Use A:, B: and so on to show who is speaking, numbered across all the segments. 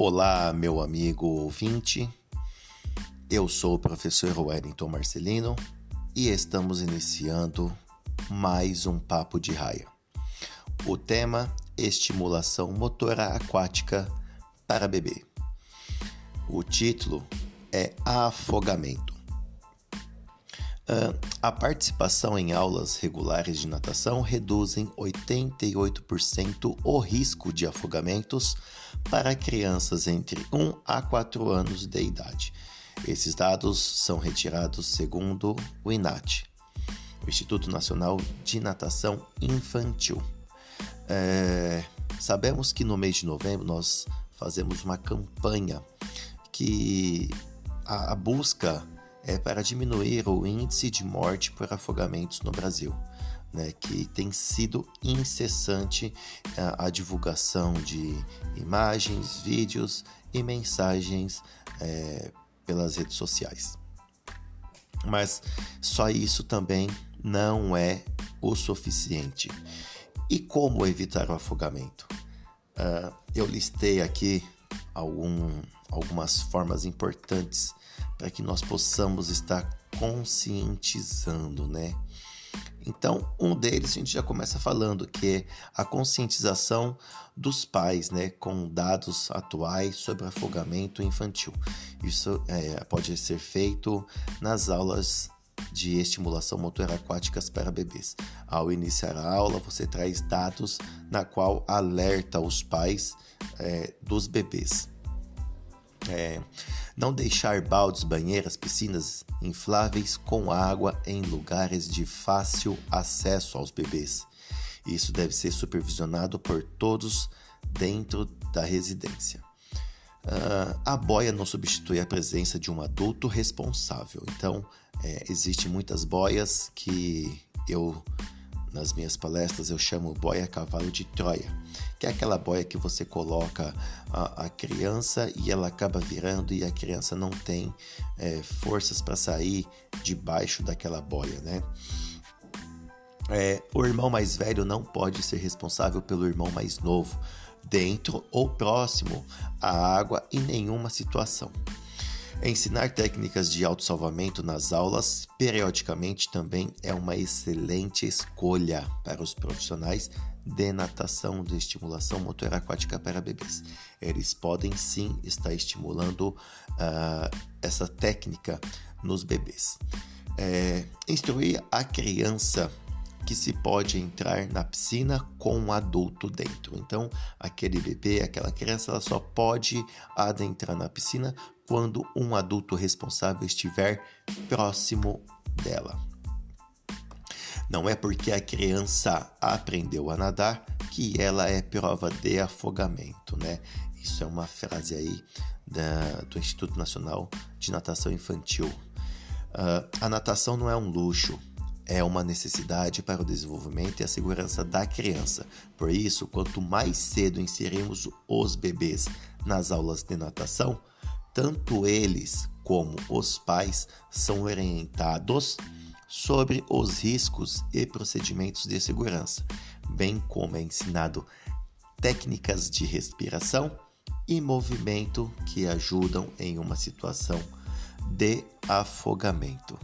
A: Olá, meu amigo ouvinte. Eu sou o professor Wellington Marcelino e estamos iniciando mais um papo de raia. O tema: estimulação motora aquática para bebê. O título é Afogamento. Uh, a participação em aulas regulares de natação reduzem 88% o risco de afogamentos para crianças entre 1 a 4 anos de idade. Esses dados são retirados segundo o INAT, o Instituto Nacional de Natação Infantil. É, sabemos que no mês de novembro nós fazemos uma campanha que a, a busca é para diminuir o índice de morte por afogamentos no Brasil. Né, que tem sido incessante a, a, divulgação de imagens, vídeos e mensagens é, pelas redes sociais. Mas só isso também não é o suficiente. E como evitar o afogamento? Uh, eu listei aqui algum, algumas formas importantes para que nós possamos estar conscientizando, né? Então, um deles a gente já começa falando que é a conscientização dos pais, né, com dados atuais sobre afogamento infantil. Isso é, pode ser feito nas aulas de estimulação motora aquáticas para bebês. Ao iniciar a aula, você traz dados na qual alerta os pais é, dos bebês. É, não deixar baldes, banheiras, piscinas infláveis com água em lugares de fácil acesso aos bebês. Isso deve ser supervisionado por todos dentro da residência. Uh, a boia não substitui a presença de um adulto responsável. Então, é, existem muitas boias que eu nas minhas palestras eu chamo boia cavalo de Troia, que é aquela boia que você coloca a, a criança e ela acaba virando e a criança não tem é, forças para sair debaixo daquela boia, né? É, o irmão mais velho não pode ser responsável pelo irmão mais novo, dentro ou próximo à água em nenhuma situação. Ensinar técnicas de autossalvamento nas aulas periodicamente também é uma excelente escolha para os profissionais de natação de estimulação motor aquática para bebês. Eles podem sim estar estimulando uh, essa técnica nos bebês. É, instruir a criança que se pode entrar na piscina com um adulto dentro. Então, aquele bebê, aquela criança, ela só pode adentrar na piscina quando um adulto responsável estiver próximo dela. Não é porque a criança aprendeu a nadar que ela é prova de afogamento, né? Isso é uma frase aí da, do Instituto Nacional de Natação Infantil. Uh, a natação não é um luxo, é uma necessidade para o desenvolvimento e a segurança da criança. Por isso, quanto mais cedo inserimos os bebês nas aulas de natação, tanto eles como os pais são orientados sobre os riscos e procedimentos de segurança, bem como é ensinado técnicas de respiração e movimento que ajudam em uma situação de afogamento.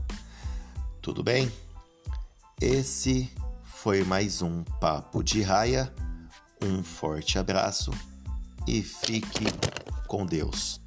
A: Tudo bem? Esse foi mais um Papo de Raia. Um forte abraço e fique com Deus.